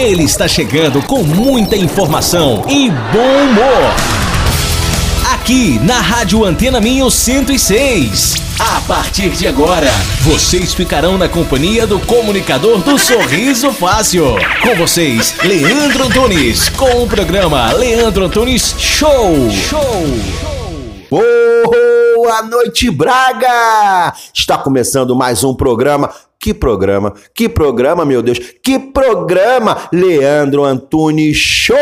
Ele está chegando com muita informação e bom humor. Aqui na Rádio Antena Minho 106. A partir de agora, vocês ficarão na companhia do comunicador do Sorriso Fácil. Com vocês, Leandro Antunes, com o programa Leandro Antunes Show. Show. Boa noite, Braga! Está começando mais um programa que programa, que programa, meu Deus, que programa, Leandro Antunes Show!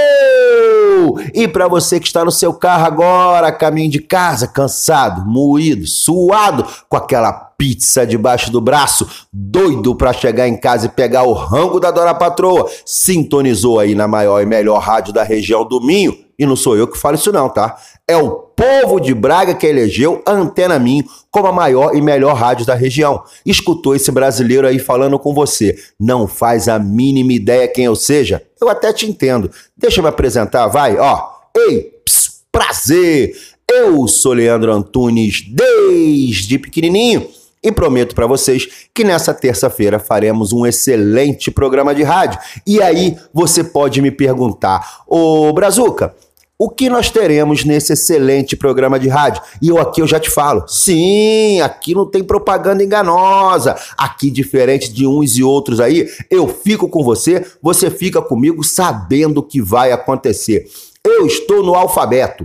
E para você que está no seu carro agora, caminho de casa, cansado, moído, suado, com aquela pizza debaixo do braço, doido para chegar em casa e pegar o rango da Dora Patroa, sintonizou aí na maior e melhor rádio da região do Minho. E não sou eu que falo isso não, tá? É o povo de Braga que elegeu a Antena Minho como a maior e melhor rádio da região. Escutou esse brasileiro aí falando com você. Não faz a mínima ideia quem eu seja? Eu até te entendo. Deixa eu me apresentar, vai, ó. Ei, ps, prazer! Eu sou Leandro Antunes desde pequenininho e prometo para vocês que nessa terça-feira faremos um excelente programa de rádio. E aí você pode me perguntar: "Ô Brazuca, o que nós teremos nesse excelente programa de rádio? E eu aqui eu já te falo. Sim, aqui não tem propaganda enganosa. Aqui diferente de uns e outros aí, eu fico com você, você fica comigo sabendo o que vai acontecer. Eu estou no alfabeto.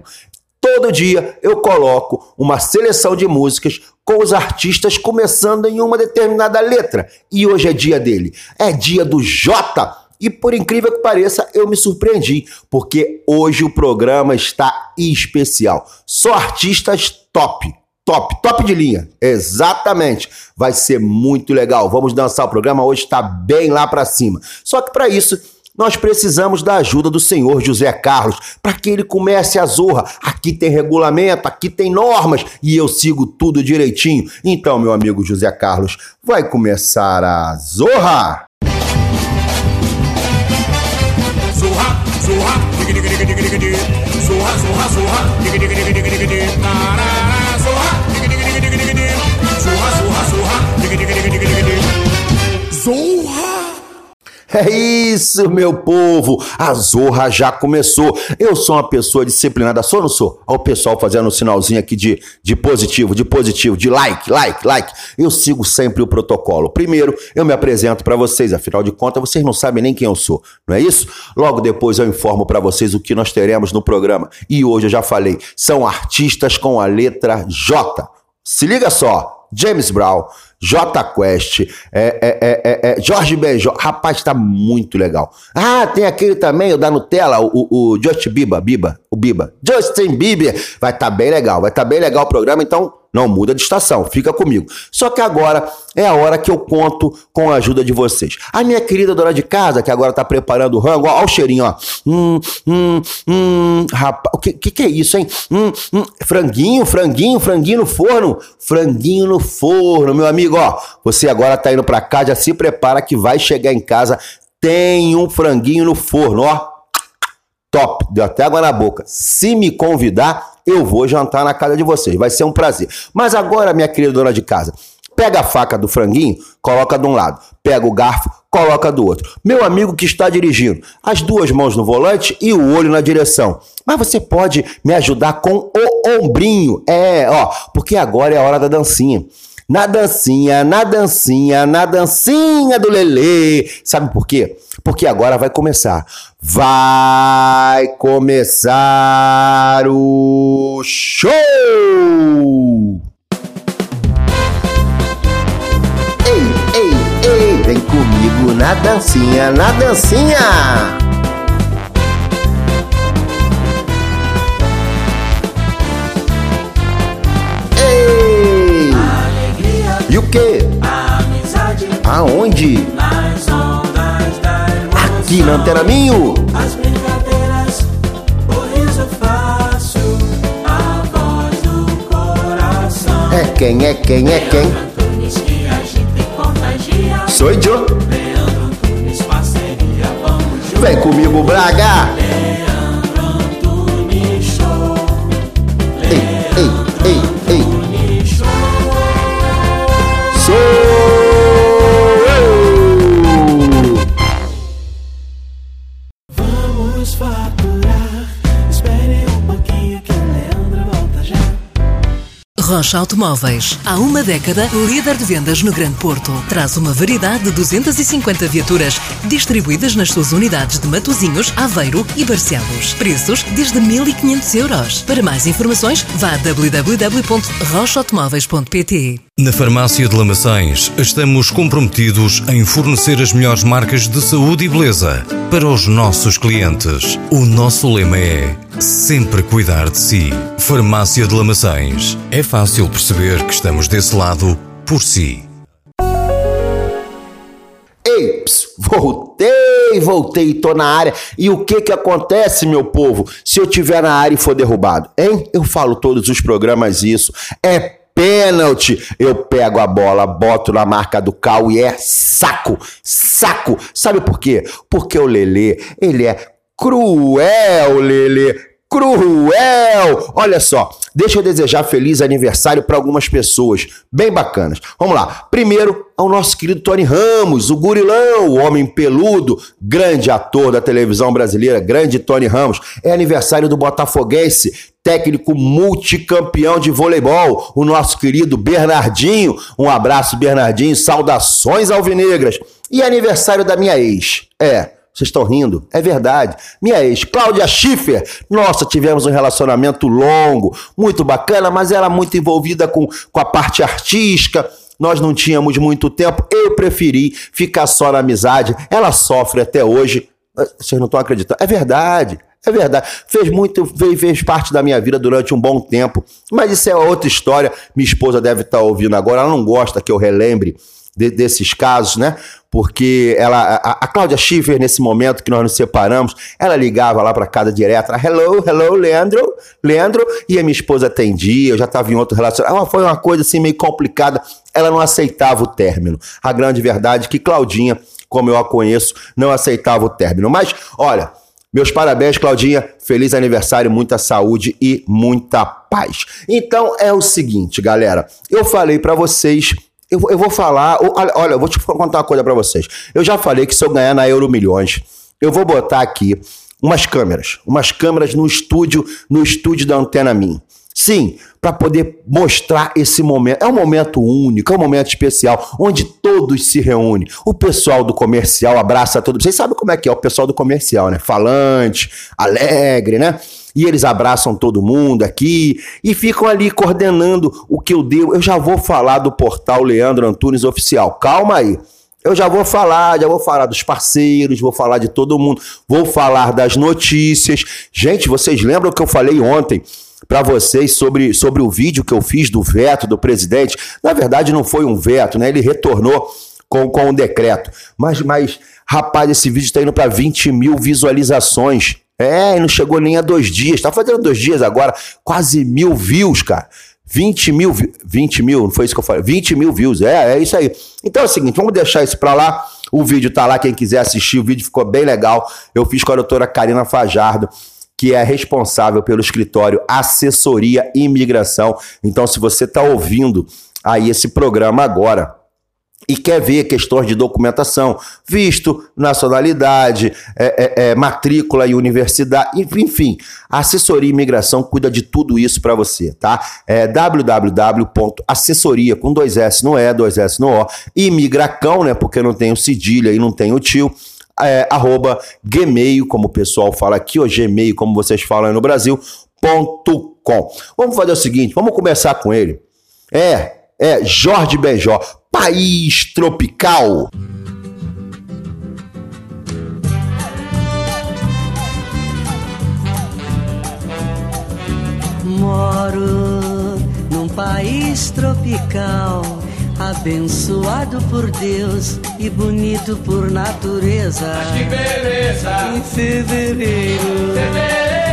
Todo dia eu coloco uma seleção de músicas com os artistas começando em uma determinada letra. E hoje é dia dele. É dia do J. E por incrível que pareça, eu me surpreendi, porque hoje o programa está especial. Só artistas top. Top, top de linha. Exatamente. Vai ser muito legal. Vamos dançar o programa hoje está bem lá para cima. Só que para isso nós precisamos da ajuda do senhor José Carlos para que ele comece a zorra. Aqui tem regulamento, aqui tem normas e eu sigo tudo direitinho. Então, meu amigo José Carlos, vai começar a zorra! Zorra, zorra, zorra, É isso, meu povo! A zorra já começou. Eu sou uma pessoa disciplinada, sou ou não sou? Olha o pessoal fazendo um sinalzinho aqui de, de positivo, de positivo, de like, like, like. Eu sigo sempre o protocolo. Primeiro, eu me apresento para vocês, afinal de contas, vocês não sabem nem quem eu sou, não é isso? Logo depois eu informo para vocês o que nós teremos no programa. E hoje eu já falei, são artistas com a letra J. Se liga só, James Brown, J Quest, é, é, é, é, Jorge Benjó. Rapaz, tá muito legal. Ah, tem aquele também, o da Nutella, o, o Justin Bieber, Biba, o Biba. Justin Bieber. Vai estar tá bem legal, vai estar tá bem legal o programa, então não muda de estação, fica comigo. Só que agora é a hora que eu conto com a ajuda de vocês. A minha querida dona de casa, que agora tá preparando o rango, ó, ó o cheirinho, ó. Hum, hum, hum, rapaz, o que, que, que é isso, hein? Hum, hum, franguinho, franguinho, franguinho no forno. Franguinho no forno, meu amigo, ó. Você agora tá indo pra cá, já se prepara que vai chegar em casa. Tem um franguinho no forno, ó top, deu até água na boca. Se me convidar, eu vou jantar na casa de vocês, vai ser um prazer. Mas agora, minha querida dona de casa, pega a faca do franguinho, coloca de um lado, pega o garfo, coloca do outro. Meu amigo que está dirigindo, as duas mãos no volante e o olho na direção. Mas você pode me ajudar com o ombrinho, é, ó, porque agora é a hora da dancinha. Na dancinha, na dancinha, na dancinha do Lelê. Sabe por quê? Porque agora vai começar. Vai começar o show! Ei, ei, ei, vem comigo na dancinha, na dancinha! E o quê? Amizade. Aonde? Nas ondas da emoção. Aqui na Antena Minho. As brincadeiras, o riso fácil, a voz do coração. É quem, é quem, é quem? Antunes que contagia. Sou eu. Leandro Antunes, parceria, vamos juntos. Vem comigo, Braga. Leandro Automóveis. Há uma década, líder de vendas no Grande Porto. Traz uma variedade de 250 viaturas distribuídas nas suas unidades de Matozinhos, Aveiro e Barcelos. Preços desde 1.500 euros. Para mais informações, vá a www.rochaautomóveis.pt. Na Farmácia de Lamaçães, estamos comprometidos em fornecer as melhores marcas de saúde e beleza para os nossos clientes. O nosso lema é sempre cuidar de si. Farmácia de Lamaçães. É fácil perceber que estamos desse lado por si. Ei, ps, voltei, voltei, tô na área. E o que que acontece, meu povo, se eu tiver na área e for derrubado? Hein? Eu falo todos os programas isso. É pênalti. Eu pego a bola, boto na marca do cal e é saco, saco. Sabe por quê? Porque o Lelê, ele é cruel, Lelê. Cruel! Olha só, deixa eu desejar feliz aniversário para algumas pessoas bem bacanas. Vamos lá. Primeiro, ao nosso querido Tony Ramos, o gurilão, o homem peludo, grande ator da televisão brasileira, grande Tony Ramos. É aniversário do Botafoguense, técnico multicampeão de voleibol, o nosso querido Bernardinho. Um abraço, Bernardinho. Saudações alvinegras. E aniversário da minha ex. É. Vocês estão rindo? É verdade. Minha ex, Cláudia Schiffer. Nossa, tivemos um relacionamento longo, muito bacana, mas ela muito envolvida com, com a parte artística. Nós não tínhamos muito tempo. Eu preferi ficar só na amizade. Ela sofre até hoje. Vocês não estão acreditando. É verdade. É verdade. Fez muito, fez, fez, parte da minha vida durante um bom tempo. Mas isso é outra história. Minha esposa deve estar ouvindo agora. Ela não gosta que eu relembre de, desses casos, né? Porque ela, a, a Cláudia Schiffer, nesse momento que nós nos separamos, ela ligava lá para casa direto, hello, hello, Leandro, Leandro, e a minha esposa atendia, eu já estava em outro relacionamento. Foi uma coisa assim meio complicada, ela não aceitava o término. A grande verdade é que Claudinha, como eu a conheço, não aceitava o término. Mas, olha, meus parabéns, Claudinha. Feliz aniversário, muita saúde e muita paz. Então é o seguinte, galera. Eu falei para vocês eu, eu vou falar. Olha, eu vou te contar uma coisa para vocês. Eu já falei que se eu ganhar na Euro Milhões, eu vou botar aqui umas câmeras. Umas câmeras no estúdio, no estúdio da Antena Min. Sim, para poder mostrar esse momento. É um momento único, é um momento especial, onde todos se reúnem. O pessoal do comercial abraça todo. Vocês sabem como é que é o pessoal do comercial, né? Falante, alegre, né? E eles abraçam todo mundo aqui e ficam ali coordenando o que eu devo. Eu já vou falar do portal Leandro Antunes Oficial. Calma aí. Eu já vou falar, já vou falar dos parceiros, vou falar de todo mundo, vou falar das notícias. Gente, vocês lembram que eu falei ontem para vocês sobre, sobre o vídeo que eu fiz do veto do presidente? Na verdade, não foi um veto, né? Ele retornou com, com um decreto. Mas, mas, rapaz, esse vídeo está indo para 20 mil visualizações. É, e não chegou nem a dois dias. Tá fazendo dois dias agora, quase mil views, cara. 20 mil, 20 mil, não foi isso que eu falei? 20 mil views, é, é isso aí. Então é o seguinte, vamos deixar isso pra lá. O vídeo tá lá, quem quiser assistir, o vídeo ficou bem legal. Eu fiz com a doutora Karina Fajardo, que é responsável pelo escritório Assessoria Imigração. Então, se você tá ouvindo aí esse programa agora, e quer ver questões de documentação, visto, nacionalidade, é, é, é, matrícula e universidade, enfim, a assessoria imigração cuida de tudo isso para você, tá? É www.assessoria com dois S no E, dois S no O, imigracão, né? Porque não tem o cedilha e não tem o tio. É, arroba gmail, como o pessoal fala aqui, ou gmail, como vocês falam no Brasil, ponto com. Vamos fazer o seguinte, vamos começar com ele. É, é Jorge Benjó país tropical. Moro num país tropical, abençoado por Deus e bonito por natureza. Mas que beleza! Em fevereiro, fevereiro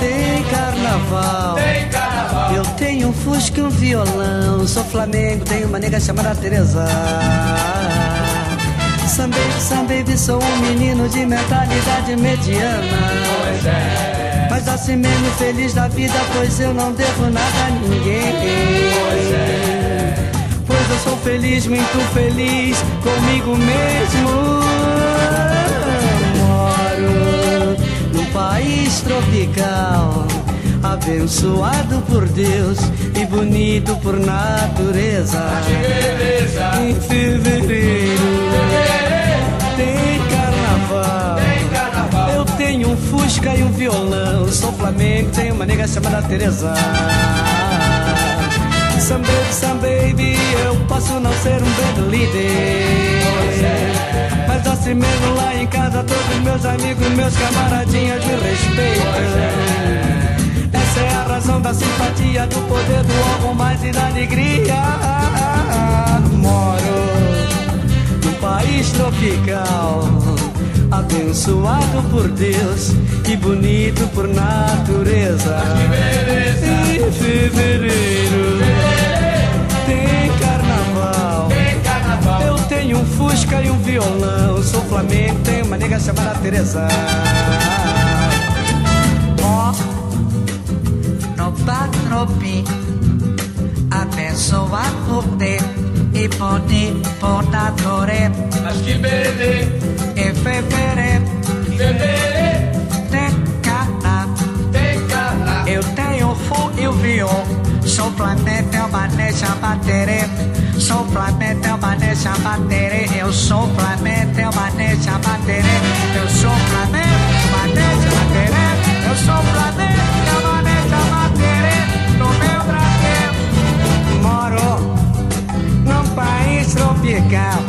tem carnaval. Tem carnaval. Eu tenho um fusca e um violão. Sou Flamengo, tenho uma nega chamada Teresa. Sam baby, Sam baby, sou um menino de mentalidade mediana. Pois é. Mas assim mesmo feliz da vida, pois eu não devo nada a ninguém. Pois é. Pois eu sou feliz, muito feliz comigo mesmo. Moro num país tropical Abençoado por Deus e bonito por natureza. Em fevereiro tem carnaval. Eu tenho um Fusca e um violão. Sou Flamengo, tenho uma nega chamada Teresa. Some baby, some baby, eu posso não ser um bad líder. Mas assim mesmo lá em casa, todos meus amigos, meus camaradinhas me respeitam. É a razão da simpatia, do poder do algo mais e da alegria. Moro num país tropical, abençoado por Deus e bonito por natureza. Em fevereiro tem carnaval. Eu tenho um Fusca e um violão. Sou Flamengo, tenho uma nega chamada Teresa. Patropi, abençoado por Deus e bonito por natureza. Mas que fevereiro fevereiro, tem carnaval. tem carnaval. Eu tenho fogo e o viol. Sou Flamengo, é nega baterê. Sou Flamengo, é nega baterê. Eu sou Flamengo, é nega baterê. Eu sou uma nega baterê. Eu sou Flamengo, tropical,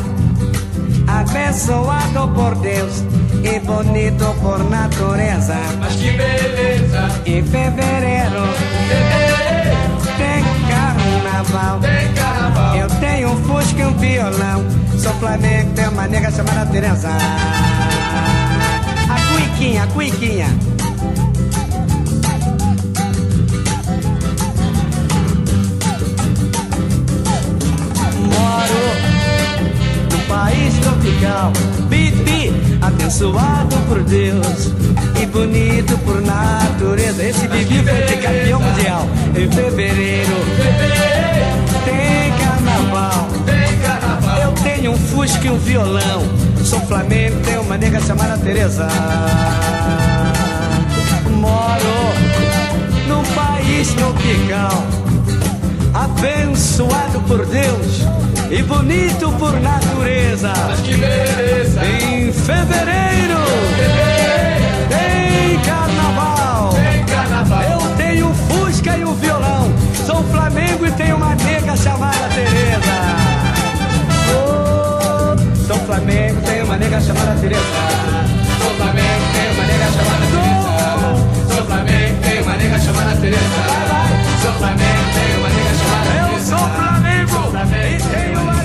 abençoado por Deus e bonito por natureza. Mas que beleza, Em fevereiro fevereiro, tem carnaval. tem carnaval. Eu tenho um Fusca e um violão. Sou Flamengo, tenho uma nega chamada Teresa. A cuiquinha, a cuiquinha. País tropical. Bibi, abençoado por Deus e bonito por natureza. Esse Bibi foi de campeão mundial em fevereiro. Tem carnaval. Eu tenho um Fusca e um violão. Sou Flamengo, tenho uma nega chamada Teresa. Moro num país tropical, abençoado por Deus e bonito por natureza. Mas que beleza, Em fevereiro tem carnaval. tem carnaval. Eu tenho um Fusca e um violão. Sou Flamengo e tenho uma nega chamada Teresa. Oh, sou Flamengo, tenho uma nega chamada Teresa. Sou Flamengo, tem uma nega chamada Teresa. Sou Flamengo, tem uma nega chamada Teresa. Sou Flamengo, tem uma nega chamada Eu Teresa. sou Flamengo Sou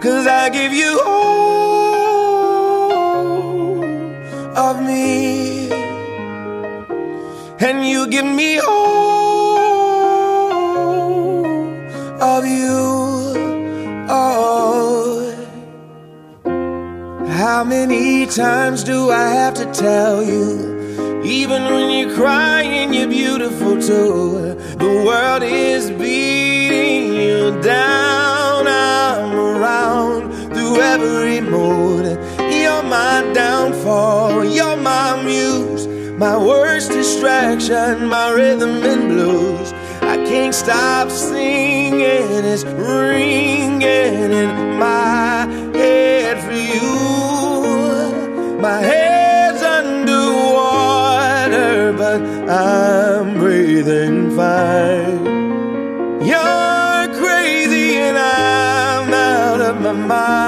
Cause I give you all of me. And you give me all of you. Oh. How many times do I have to tell you? Even when you're crying, you're beautiful too. The world is beating you down. Every mood. You're my downfall. You're my muse. My worst distraction, my rhythm and blues. I can't stop singing. It's ringing in my head for you. My head's underwater, but I'm breathing fine. You're crazy and I'm out of my mind.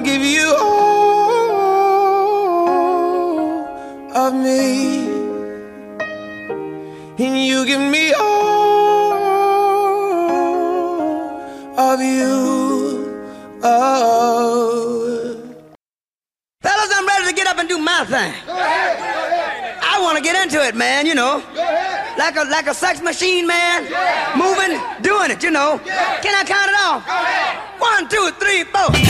I give you all of me. And you give me all of you. Oh. Fellas, I'm ready to get up and do my thing. I want to get into it, man, you know. Like a like a sex machine, man. Moving, doing it, you know. Can I count it off? One, two, three, four.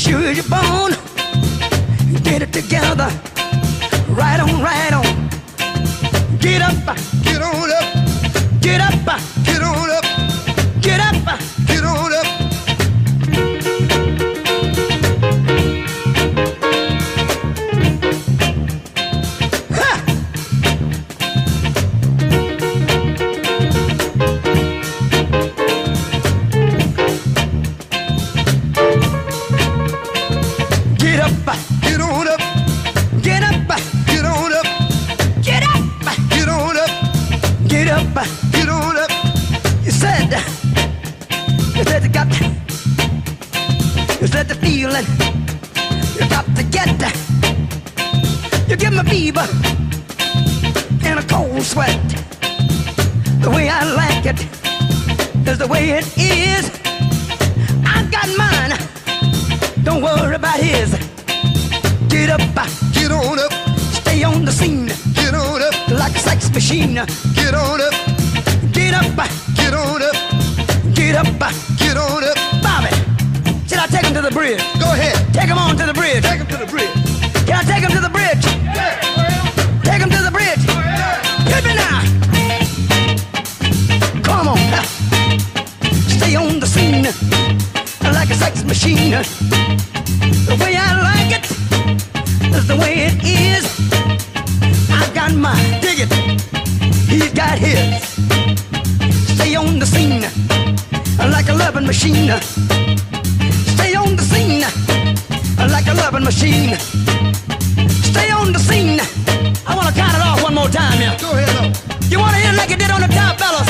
Sure you're born, get it together. Right on, right on. Get up, get on up, get up. like it did on the top fellas.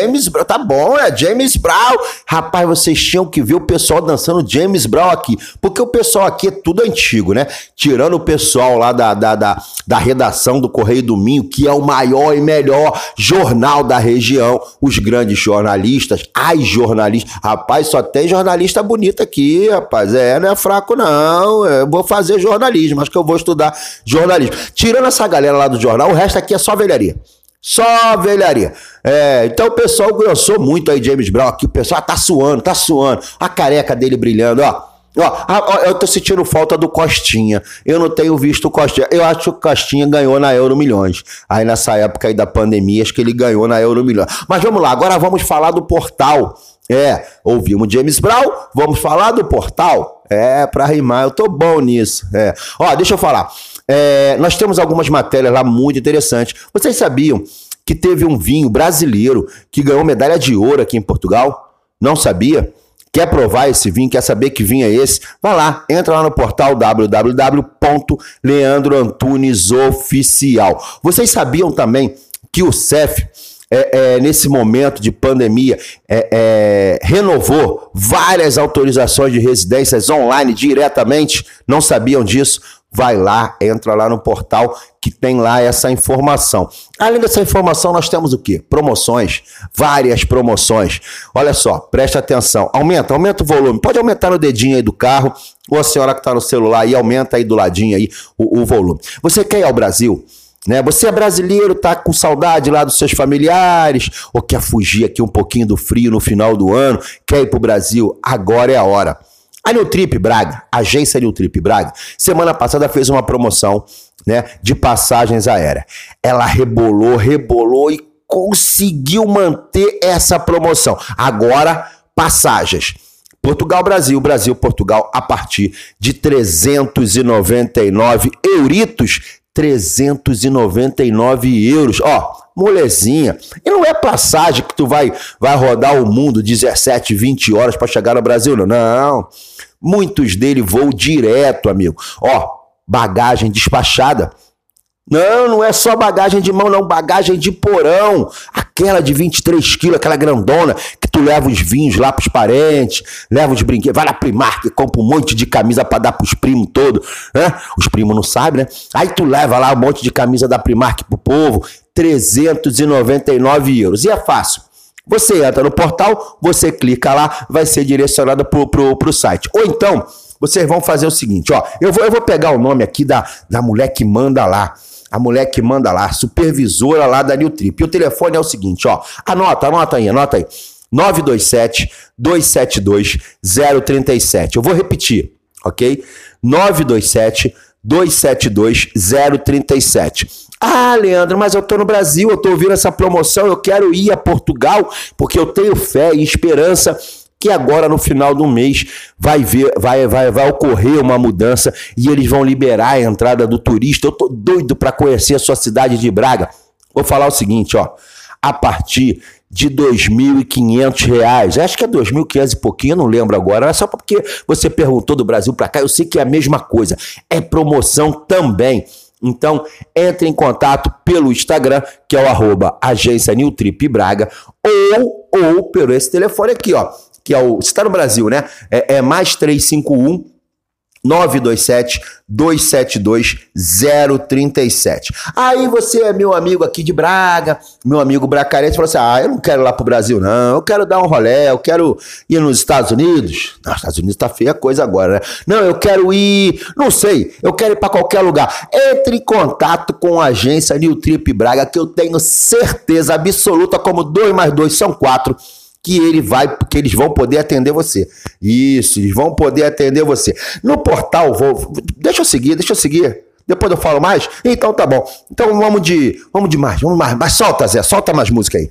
James Brown. Tá bom, é James Brown. Rapaz, vocês tinham que ver o pessoal dançando James Brown aqui. Porque o pessoal aqui é tudo antigo, né? Tirando o pessoal lá da, da, da, da redação do Correio do Minho, que é o maior e melhor jornal da região. Os grandes jornalistas, as jornalistas. Rapaz, só tem jornalista bonita aqui, rapaz. É, não é fraco, não. Eu vou fazer jornalismo, acho que eu vou estudar jornalismo. Tirando essa galera lá do jornal, o resto aqui é só velharia. Só velharia. É, então o pessoal gostou muito aí, James Brown. Aqui o pessoal ah, tá suando, tá suando. A careca dele brilhando. Ó, ó, eu tô sentindo falta do Costinha. Eu não tenho visto o Costinha. Eu acho que o Costinha ganhou na Euro Milhões. Aí nessa época aí da pandemia, acho que ele ganhou na Euro Milhões. Mas vamos lá, agora vamos falar do portal. É, ouvimos James Brown, vamos falar do portal. É, pra rimar, eu tô bom nisso. É. Ó, deixa eu falar. É, nós temos algumas matérias lá muito interessantes. Vocês sabiam que teve um vinho brasileiro que ganhou medalha de ouro aqui em Portugal? Não sabia? Quer provar esse vinho? Quer saber que vinho é esse? Vai lá, entra lá no portal www.leandroantunesoficial. Vocês sabiam também que o CEF, é, é, nesse momento de pandemia, é, é, renovou várias autorizações de residências online diretamente? Não sabiam disso? Vai lá, entra lá no portal que tem lá essa informação. Além dessa informação, nós temos o quê? Promoções, várias promoções. Olha só, preste atenção. Aumenta, aumenta o volume. Pode aumentar no dedinho aí do carro, ou a senhora que está no celular aí, aumenta aí do ladinho aí o, o volume. Você quer ir ao Brasil? Né? Você é brasileiro, tá com saudade lá dos seus familiares, ou quer fugir aqui um pouquinho do frio no final do ano, quer ir pro Brasil? Agora é a hora. A Newtrip Braga, a agência Newtrip Braga, semana passada fez uma promoção né, de passagens aéreas. Ela rebolou, rebolou e conseguiu manter essa promoção. Agora, passagens. Portugal, Brasil, Brasil, Portugal, a partir de 399 euritos, 399 euros. Ó, molezinha. E não é passagem que tu vai, vai rodar o mundo 17, 20 horas para chegar no Brasil, não. Não. Muitos dele voam direto, amigo. Ó, bagagem despachada. Não, não é só bagagem de mão, não. Bagagem de porão. Aquela de 23 quilos, aquela grandona, que tu leva os vinhos lá pros parentes, leva os brinquedos, vai na Primark, compra um monte de camisa para dar pros primos todos. Né? Os primos não sabem, né? Aí tu leva lá um monte de camisa da Primark pro povo. 399 euros. E é fácil. Você entra no portal, você clica lá, vai ser direcionado pro, pro site. Ou então, vocês vão fazer o seguinte, ó. Eu vou, eu vou pegar o nome aqui da, da mulher que manda lá. A mulher que manda lá, supervisora lá da New Trip. E o telefone é o seguinte, ó. Anota, anota aí, anota aí. 927 272 037. Eu vou repetir, ok? 927 272 037. Ah, Leandro, mas eu tô no Brasil, eu tô ouvindo essa promoção, eu quero ir a Portugal, porque eu tenho fé e esperança que agora no final do mês vai ver, vai, vai, vai ocorrer uma mudança e eles vão liberar a entrada do turista. Eu tô doido para conhecer a sua cidade de Braga. Vou falar o seguinte, ó, a partir de R$ 2.500. Acho que é R$ 2.500 e pouquinho, não lembro agora. É só porque você perguntou do Brasil para cá, eu sei que é a mesma coisa. É promoção também. Então, entre em contato pelo Instagram, que é o arroba agência Braga, ou, ou pelo esse telefone aqui, ó, que é o, você está no Brasil, né? É, é mais 351 927 272 037. Aí você é meu amigo aqui de Braga, meu amigo bracarense, falou assim: ah, eu não quero ir lá pro Brasil, não. Eu quero dar um rolé, eu quero ir nos Estados Unidos. Nos Estados Unidos tá feia a coisa agora, né? Não, eu quero ir, não sei, eu quero ir para qualquer lugar. Entre em contato com a agência New Trip Braga, que eu tenho certeza absoluta, como 2 mais 2 são 4 que ele vai, que eles vão poder atender você. Isso, eles vão poder atender você. No portal, vou, deixa eu seguir, deixa eu seguir. Depois eu falo mais? Então tá bom. Então vamos de, vamos de mais, vamos mais. Mas solta, Zé, solta mais música aí.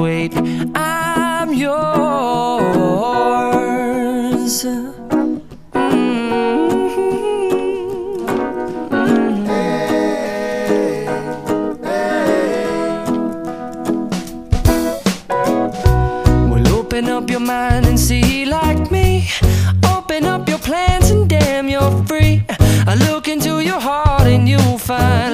wait. I'm yours. Mm-hmm. up your mind and see like me. Open up your plans and damn, you're free. I look into your heart and you'll find.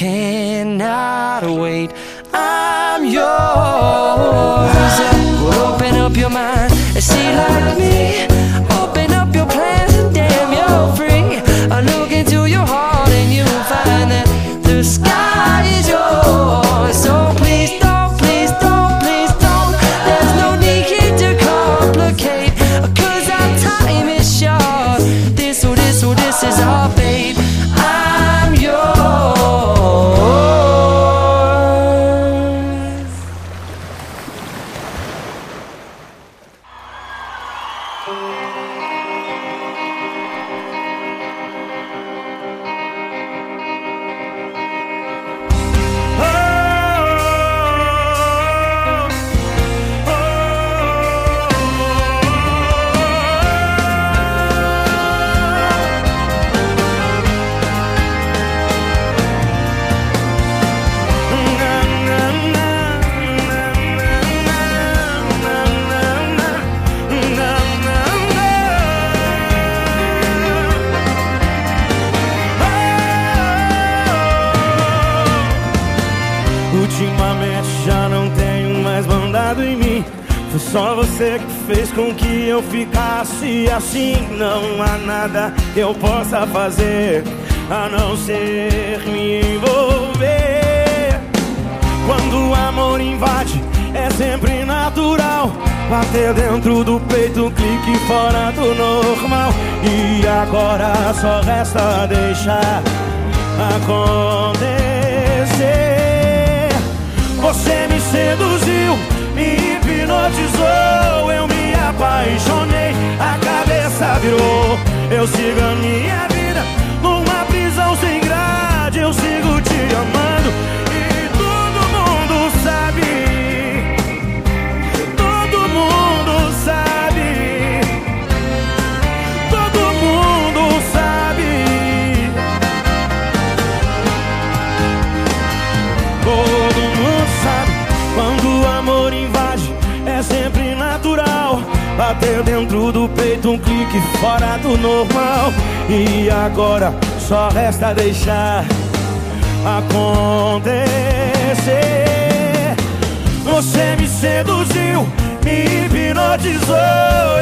cannot wait. I'm yours. Well, open up your mind and see like me. Bater dentro do peito um clique fora do normal. E agora só resta deixar acontecer. Você me seduziu, me hipnotizou,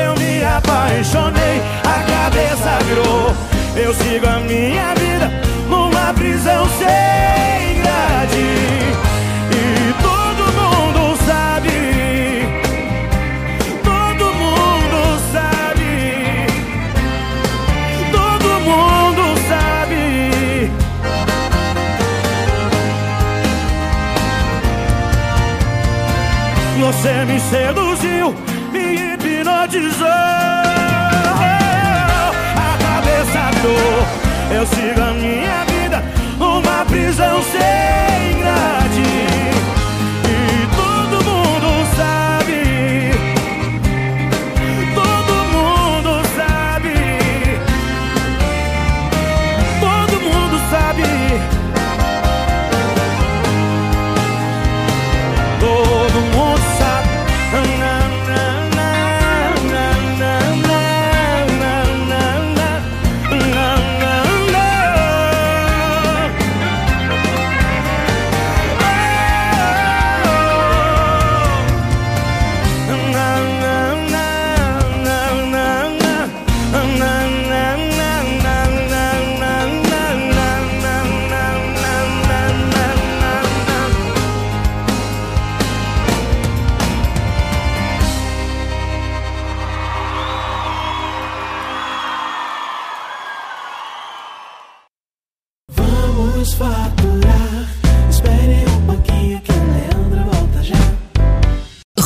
eu me apaixonei, a cabeça virou. Eu sigo a minha vida numa prisão sem grade. Você me seduziu, me hipnotizou. A cabeça virou. Eu sigo a minha vida numa prisão sem grade.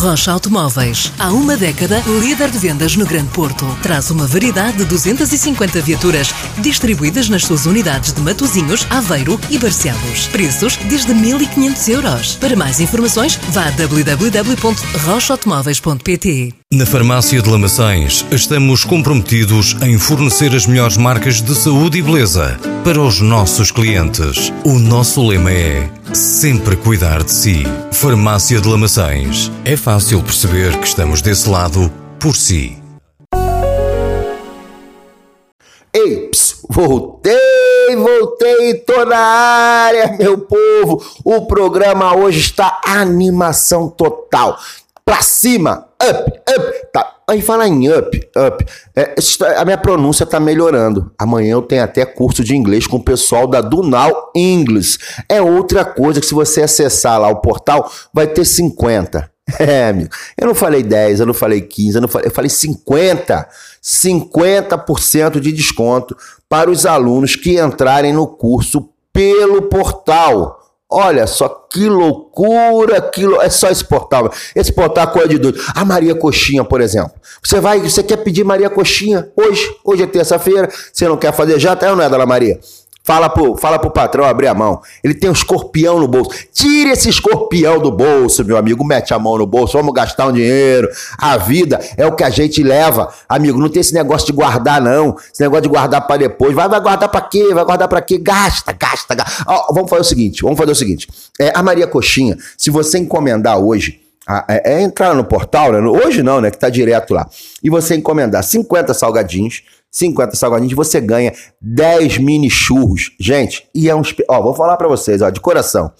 Rocha Automóveis. Há uma década, líder de vendas no Grande Porto. Traz uma variedade de 250 viaturas distribuídas nas suas unidades de Matozinhos, Aveiro e Barcelos. Preços desde 1.500 euros. Para mais informações, vá a www.rochaautomóveis.pt. Na Farmácia de Lamaçães, estamos comprometidos em fornecer as melhores marcas de saúde e beleza para os nossos clientes. O nosso lema é sempre cuidar de si. Farmácia de Lamaçães. É fácil perceber que estamos desse lado por si. Ei, ps, voltei, voltei, tô na área, meu povo. O programa hoje está animação total. Pra cima, up, up. Tá. Aí fala em up, up. É, a minha pronúncia tá melhorando. Amanhã eu tenho até curso de inglês com o pessoal da Dunal English. É outra coisa que se você acessar lá o portal, vai ter 50. É, amigo. Eu não falei 10, eu não falei 15, eu, não falei, eu falei 50. 50% de desconto para os alunos que entrarem no curso pelo portal. Olha só que loucura, que é só esse portal. Esse portal é de doido. A Maria Coxinha, por exemplo. Você vai, você quer pedir Maria Coxinha hoje? Hoje é terça-feira. Você não quer fazer é ou não é, dona Maria? Fala pro, fala pro patrão abrir a mão. Ele tem um escorpião no bolso. Tire esse escorpião do bolso, meu amigo. Mete a mão no bolso. Vamos gastar um dinheiro. A vida é o que a gente leva. Amigo, não tem esse negócio de guardar, não. Esse negócio de guardar pra depois. Vai, vai guardar pra quê? Vai guardar pra quê? Gasta, gasta, gasta. Ó, vamos fazer o seguinte. Vamos fazer o seguinte. É, a Maria Coxinha, se você encomendar hoje, a- é, é entrar no portal, né? Hoje não, né? Que tá direto lá. E você encomendar 50 salgadinhos, 50 salgadinhos, você ganha 10 mini churros. Gente, e é um. Ó, vou falar pra vocês, ó, de coração.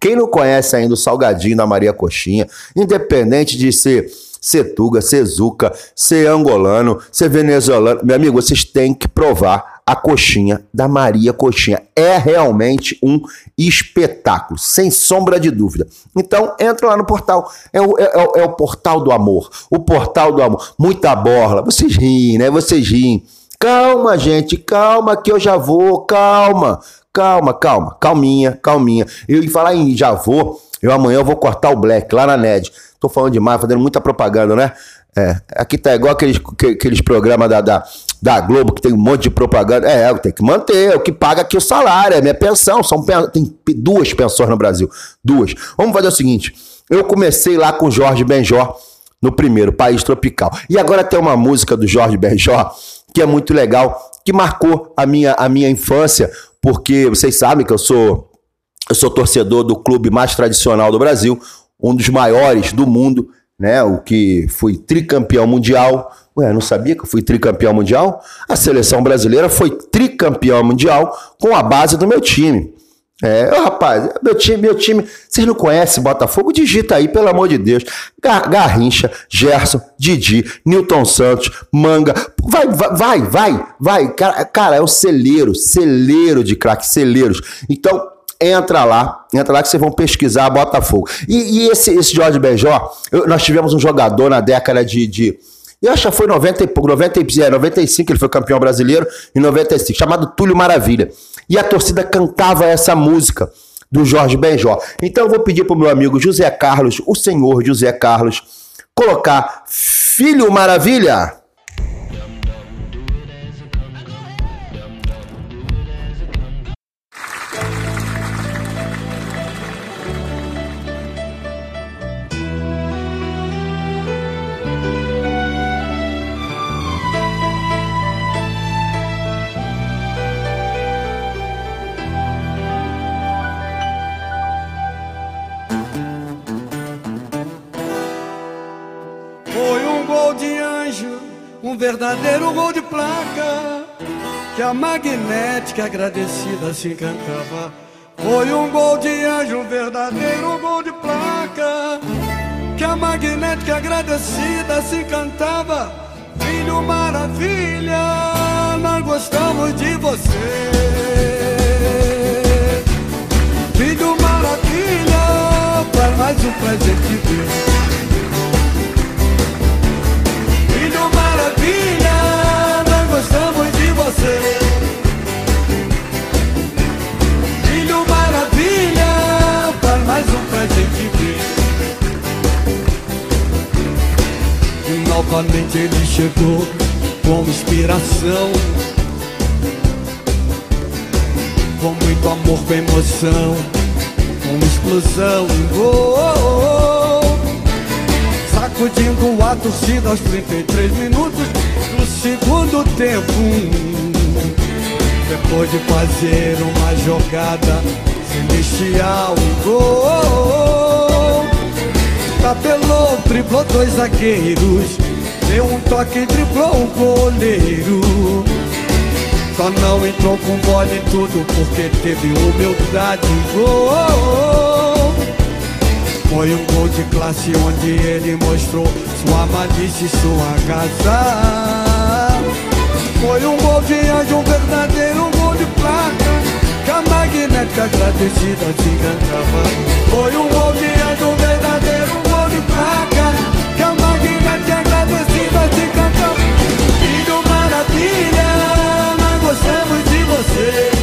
Quem não conhece ainda o salgadinho da Maria Coxinha, independente de ser ser tuga, ser zuca, ser angolano, ser venezuelano, meu amigo, vocês têm que provar a coxinha da Maria Coxinha. É realmente um espetáculo, sem sombra de dúvida. Então, entra lá no portal. É o, é, é é o portal do amor. O portal do amor. Muita borla. Vocês riem, né? Vocês riem. Calma, gente, calma que eu já vou, calma. Calma, calma, calminha, calminha. Eu ia falar em já vou, eu amanhã eu vou cortar o black lá na NED. Tô falando demais, fazendo muita propaganda, né? É, aqui tá igual aqueles, que- aqueles programas da, da, da Globo que tem um monte de propaganda. É, tenho que manter, é o que paga aqui o salário, é minha pensão. São, tem duas pensões no Brasil. Duas. Vamos fazer o seguinte: eu comecei lá com Jorge Benjó no primeiro, País Tropical. E agora tem uma música do Jorge Benjó que é muito legal, que marcou a minha, a minha infância, porque vocês sabem que eu sou eu sou torcedor do clube mais tradicional do Brasil, um dos maiores do mundo, né? O que fui tricampeão mundial. Ué, não sabia que eu fui tricampeão mundial? A seleção brasileira foi tricampeão mundial com a base do meu time. É, rapaz, meu time, meu time, vocês não conhecem Botafogo? Digita aí, pelo amor de Deus. Gar- Garrincha, Gerson, Didi, Newton Santos, Manga. Vai, vai, vai, vai. Cara, cara, é o celeiro, celeiro de craque, celeiros. Então, entra lá, entra lá que vocês vão pesquisar Botafogo. E, e esse, esse Jorge Benjó, nós tivemos um jogador na década de. de eu acho que foi 90 e pouco, 90 e, é, 95, ele foi campeão brasileiro, em 95, chamado Túlio Maravilha. E a torcida cantava essa música do Jorge Benjó. Então eu vou pedir pro meu amigo José Carlos, o senhor José Carlos, colocar Filho Maravilha. Um verdadeiro gol de placa, que a magnética agradecida se encantava. Foi um gol de anjo, um verdadeiro gol de placa, que a magnética agradecida se encantava. Filho maravilha, nós gostamos de você. Filho maravilha, para mais um presente de Deus. Milho maravilha, para mais um presente. E novamente ele chegou com inspiração. Com muito amor, com emoção, com explosão. Oh, oh, oh. oh. Sacudindo a torcida aos 33 minutos segundo tempo, depois de fazer uma jogada celestial, um gol, Tapelou, triplou dois zagueiros, deu um toque, triplou um goleiro. Só não entrou com bola em tudo porque teve humildade. Gol. Foi um gol de classe onde ele mostrou sua malícia e sua casa. Foi um gol de anjo, um verdadeiro gol de placa Que a magnética agradecida te cantava Foi um gol de anjo, um verdadeiro gol de placa Que a magnética agradecida te cantava Filho Maravilha, nós gostamos de você.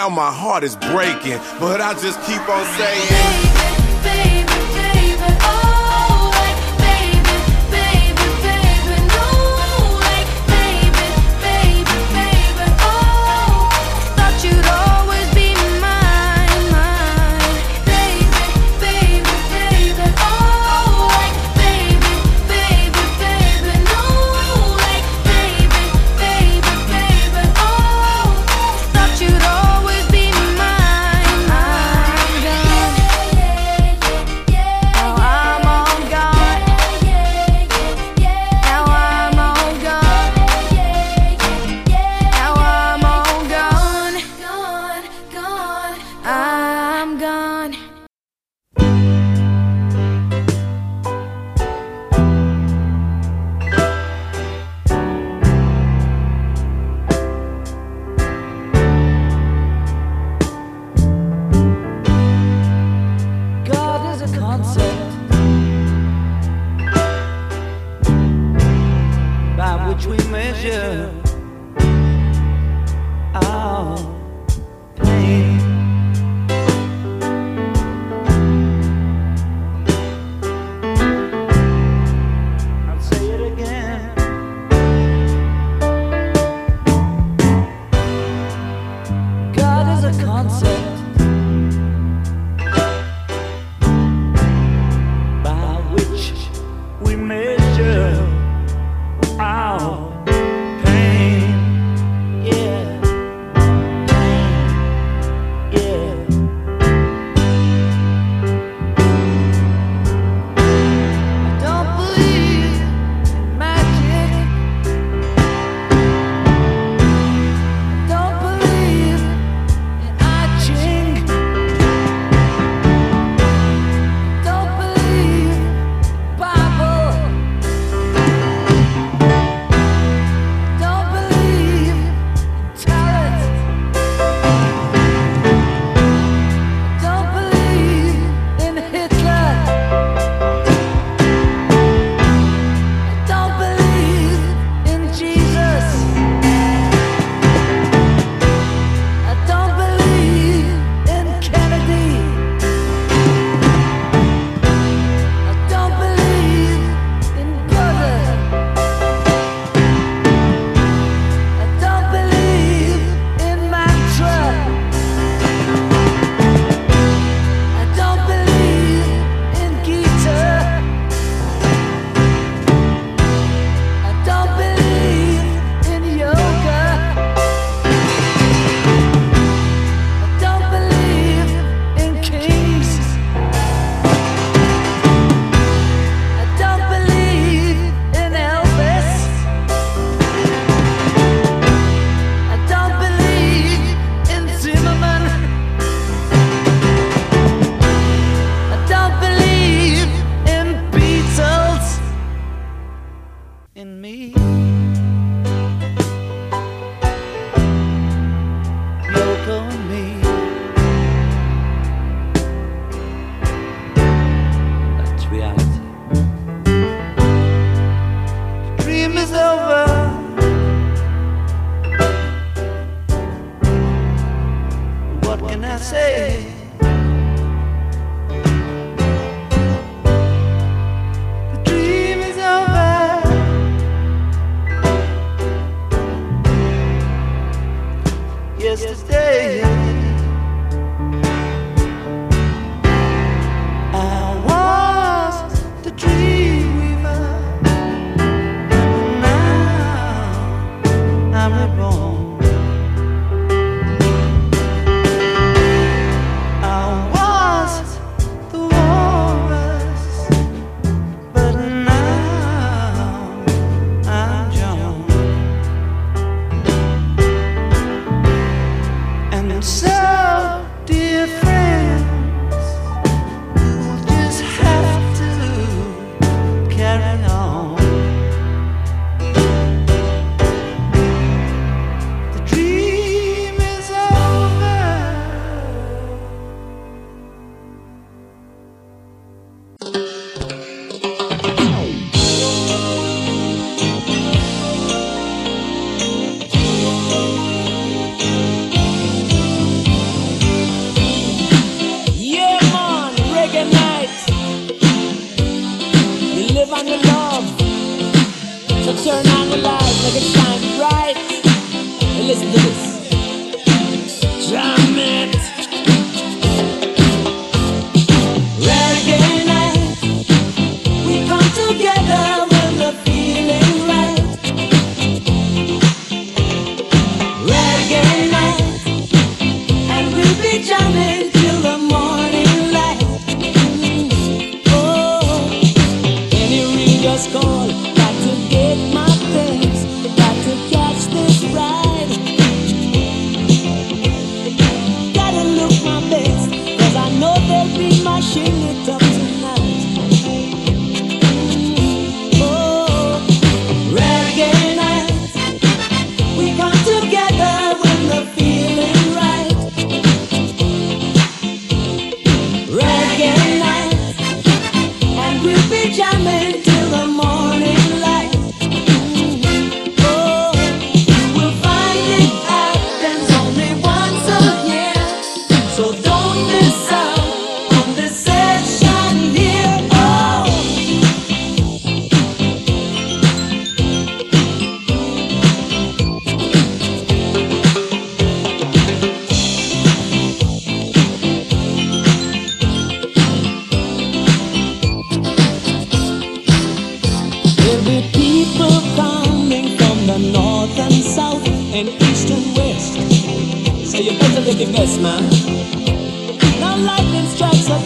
Now my heart is breaking, but I just keep on saying.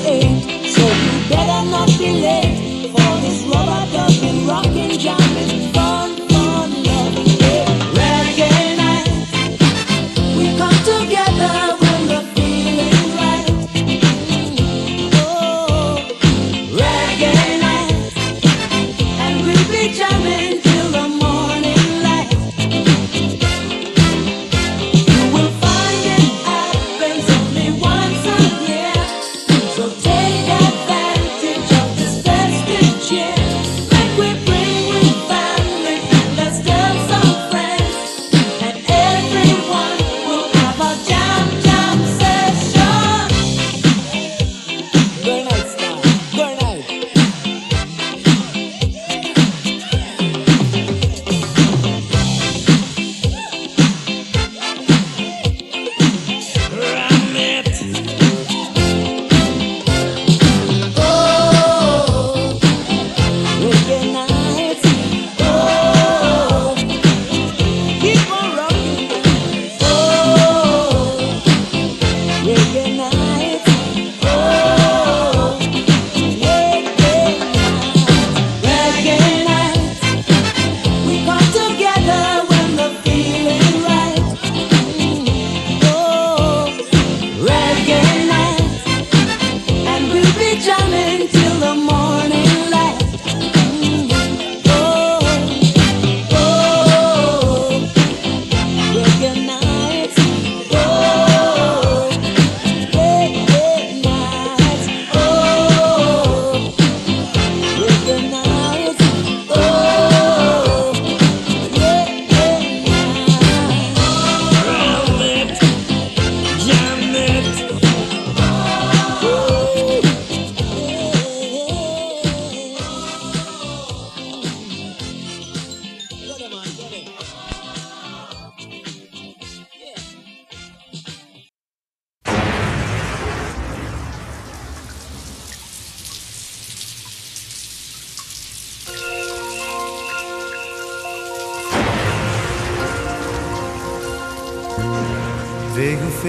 So you better not be late.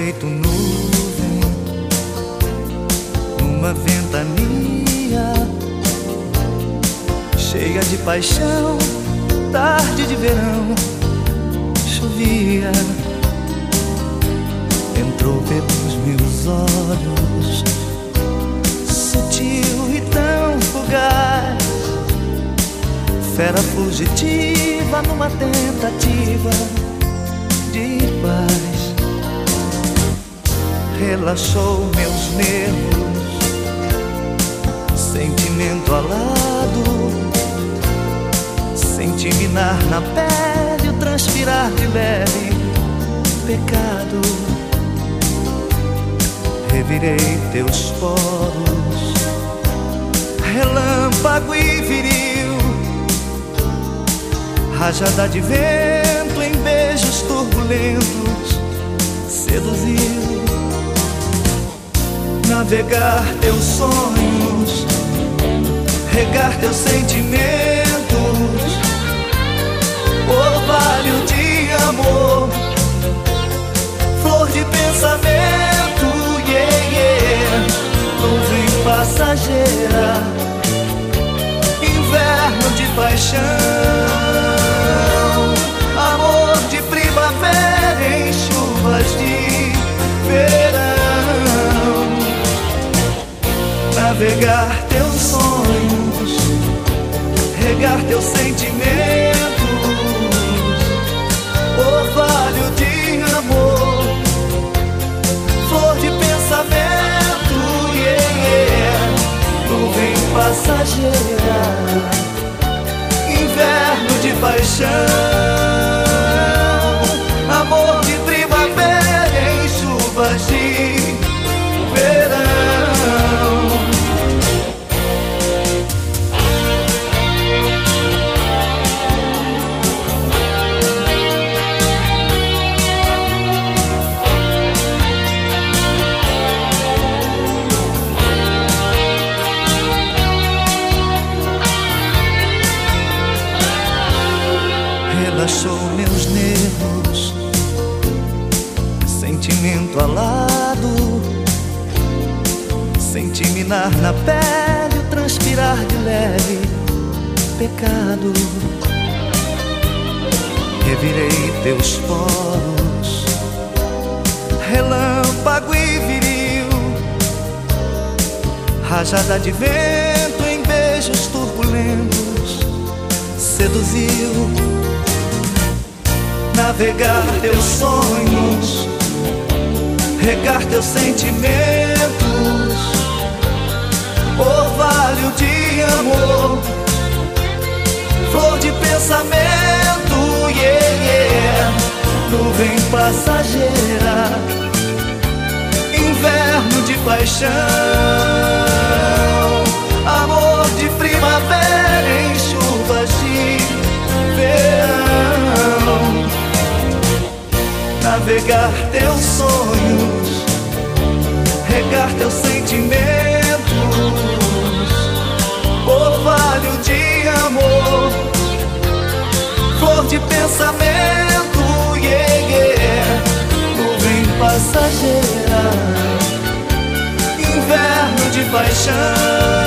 jeito, não. Inverno de paixão, regar teus sentimentos, orvalho de amor, flor de pensamento, yeah, yeah. nuvem passageira, inverno de paixão, amor de primavera em chuvas de Navegar teus sonhos, regar teus sentimentos, orvalho de amor, flor de pensamento, yeah, yeah. nuvem passageira, inverno de paixão,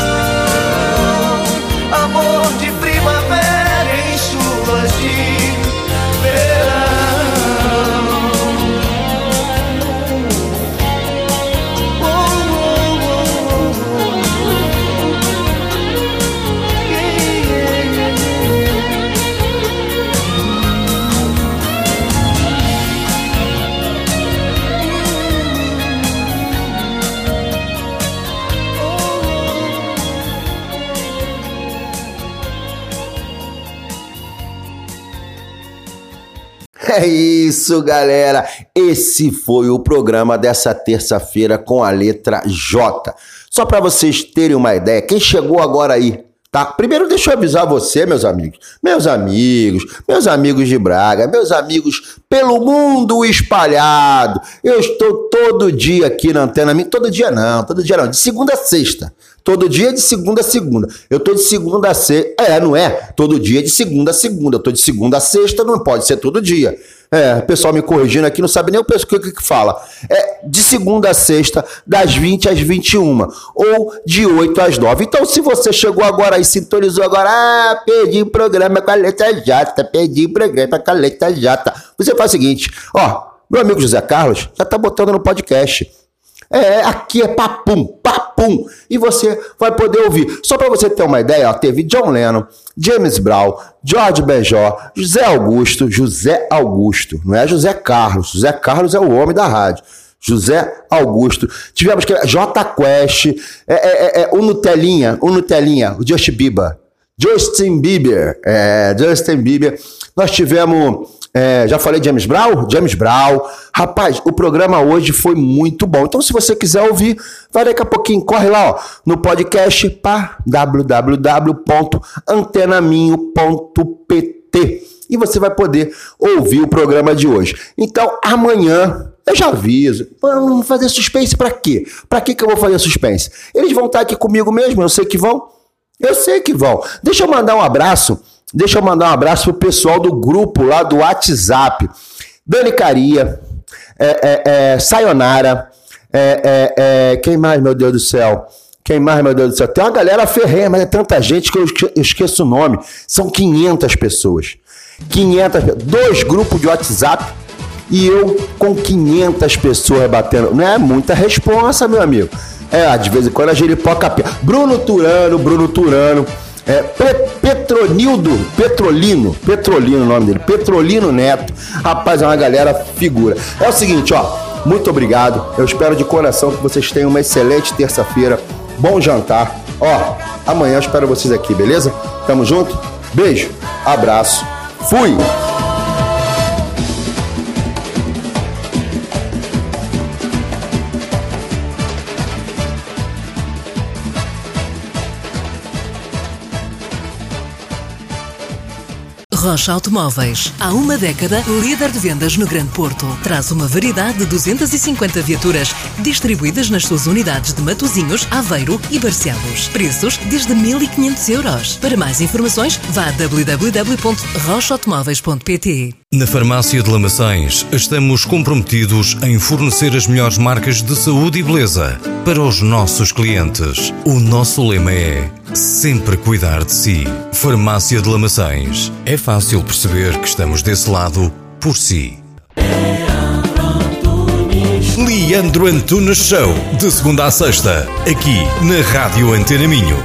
isso, galera. Esse foi o programa dessa terça-feira com a letra J. Só para vocês terem uma ideia, quem chegou agora aí, tá? Primeiro deixa eu avisar você, meus amigos, meus amigos, meus amigos de Braga, meus amigos pelo mundo espalhado. Eu estou todo dia aqui na Antena todo dia não, todo dia não, de segunda a sexta. Todo dia de segunda a segunda. Eu tô de segunda a sexta. É, não é? Todo dia de segunda a segunda. Eu tô de segunda a sexta, não pode ser todo dia. É, o pessoal me corrigindo aqui, não sabe nem o que, que, que fala. É de segunda a sexta, das 20 às 21. Ou de 8 às 9. Então, se você chegou agora e sintonizou agora, ah, perdi o programa com a letra J, perdi o programa com a letra J. Você faz o seguinte, ó, meu amigo José Carlos já tá botando no podcast. É, aqui é papum, papum. E você vai poder ouvir. Só para você ter uma ideia, ó, teve John Lennon, James Brown, George Benjó, José Augusto, José Augusto. Não é José Carlos. José Carlos é o homem da rádio. José Augusto. Tivemos que J Quest, é, é, é, o Nutelinha, o Nutelinha, o Justin Bieber. Justin Bieber, é, Justin Bieber. Nós tivemos, é, já falei James Brown? James Brown. Rapaz, o programa hoje foi muito bom. Então, se você quiser ouvir, vai daqui a pouquinho, corre lá ó, no podcast para www.antenaminho.pt e você vai poder ouvir o programa de hoje. Então, amanhã eu já aviso. Vamos fazer suspense para quê? Para que que eu vou fazer suspense? Eles vão estar aqui comigo mesmo, eu sei que vão. Eu sei que vão. Deixa eu mandar um abraço. Deixa eu mandar um abraço pro pessoal do grupo lá do WhatsApp. Dani Caria, é, é, é, Sayonara, é, é, é, quem mais, meu Deus do céu? Quem mais, meu Deus do céu? Tem uma galera ferrenha, mas é tanta gente que eu esque- eu esqueço o nome. São 500 pessoas. 500, pe- dois grupos de WhatsApp e eu com 500 pessoas batendo. Não é muita responsa, meu amigo. É, de vez em quando a giripoca. Bruno Turano, Bruno Turano. É, Pe- Petronildo, Petrolino, Petrolino o nome dele, Petrolino Neto. Rapaz, é uma galera figura. É o seguinte, ó, muito obrigado. Eu espero de coração que vocês tenham uma excelente terça-feira. Bom jantar. Ó, amanhã eu espero vocês aqui, beleza? Tamo junto? Beijo, abraço, fui! Rocha Automóveis. Há uma década, líder de vendas no Grande Porto. Traz uma variedade de 250 viaturas distribuídas nas suas unidades de Matozinhos, Aveiro e Barcelos. Preços desde 1.500 euros. Para mais informações, vá a www.rochaautomóveis.pt. Na Farmácia de Lamaçães estamos comprometidos em fornecer as melhores marcas de saúde e beleza para os nossos clientes. O nosso lema é sempre cuidar de si. Farmácia de Lamaçães. É fácil perceber que estamos desse lado por si. Leandro Antunes Show, de segunda a sexta, aqui na Rádio Antena Minho.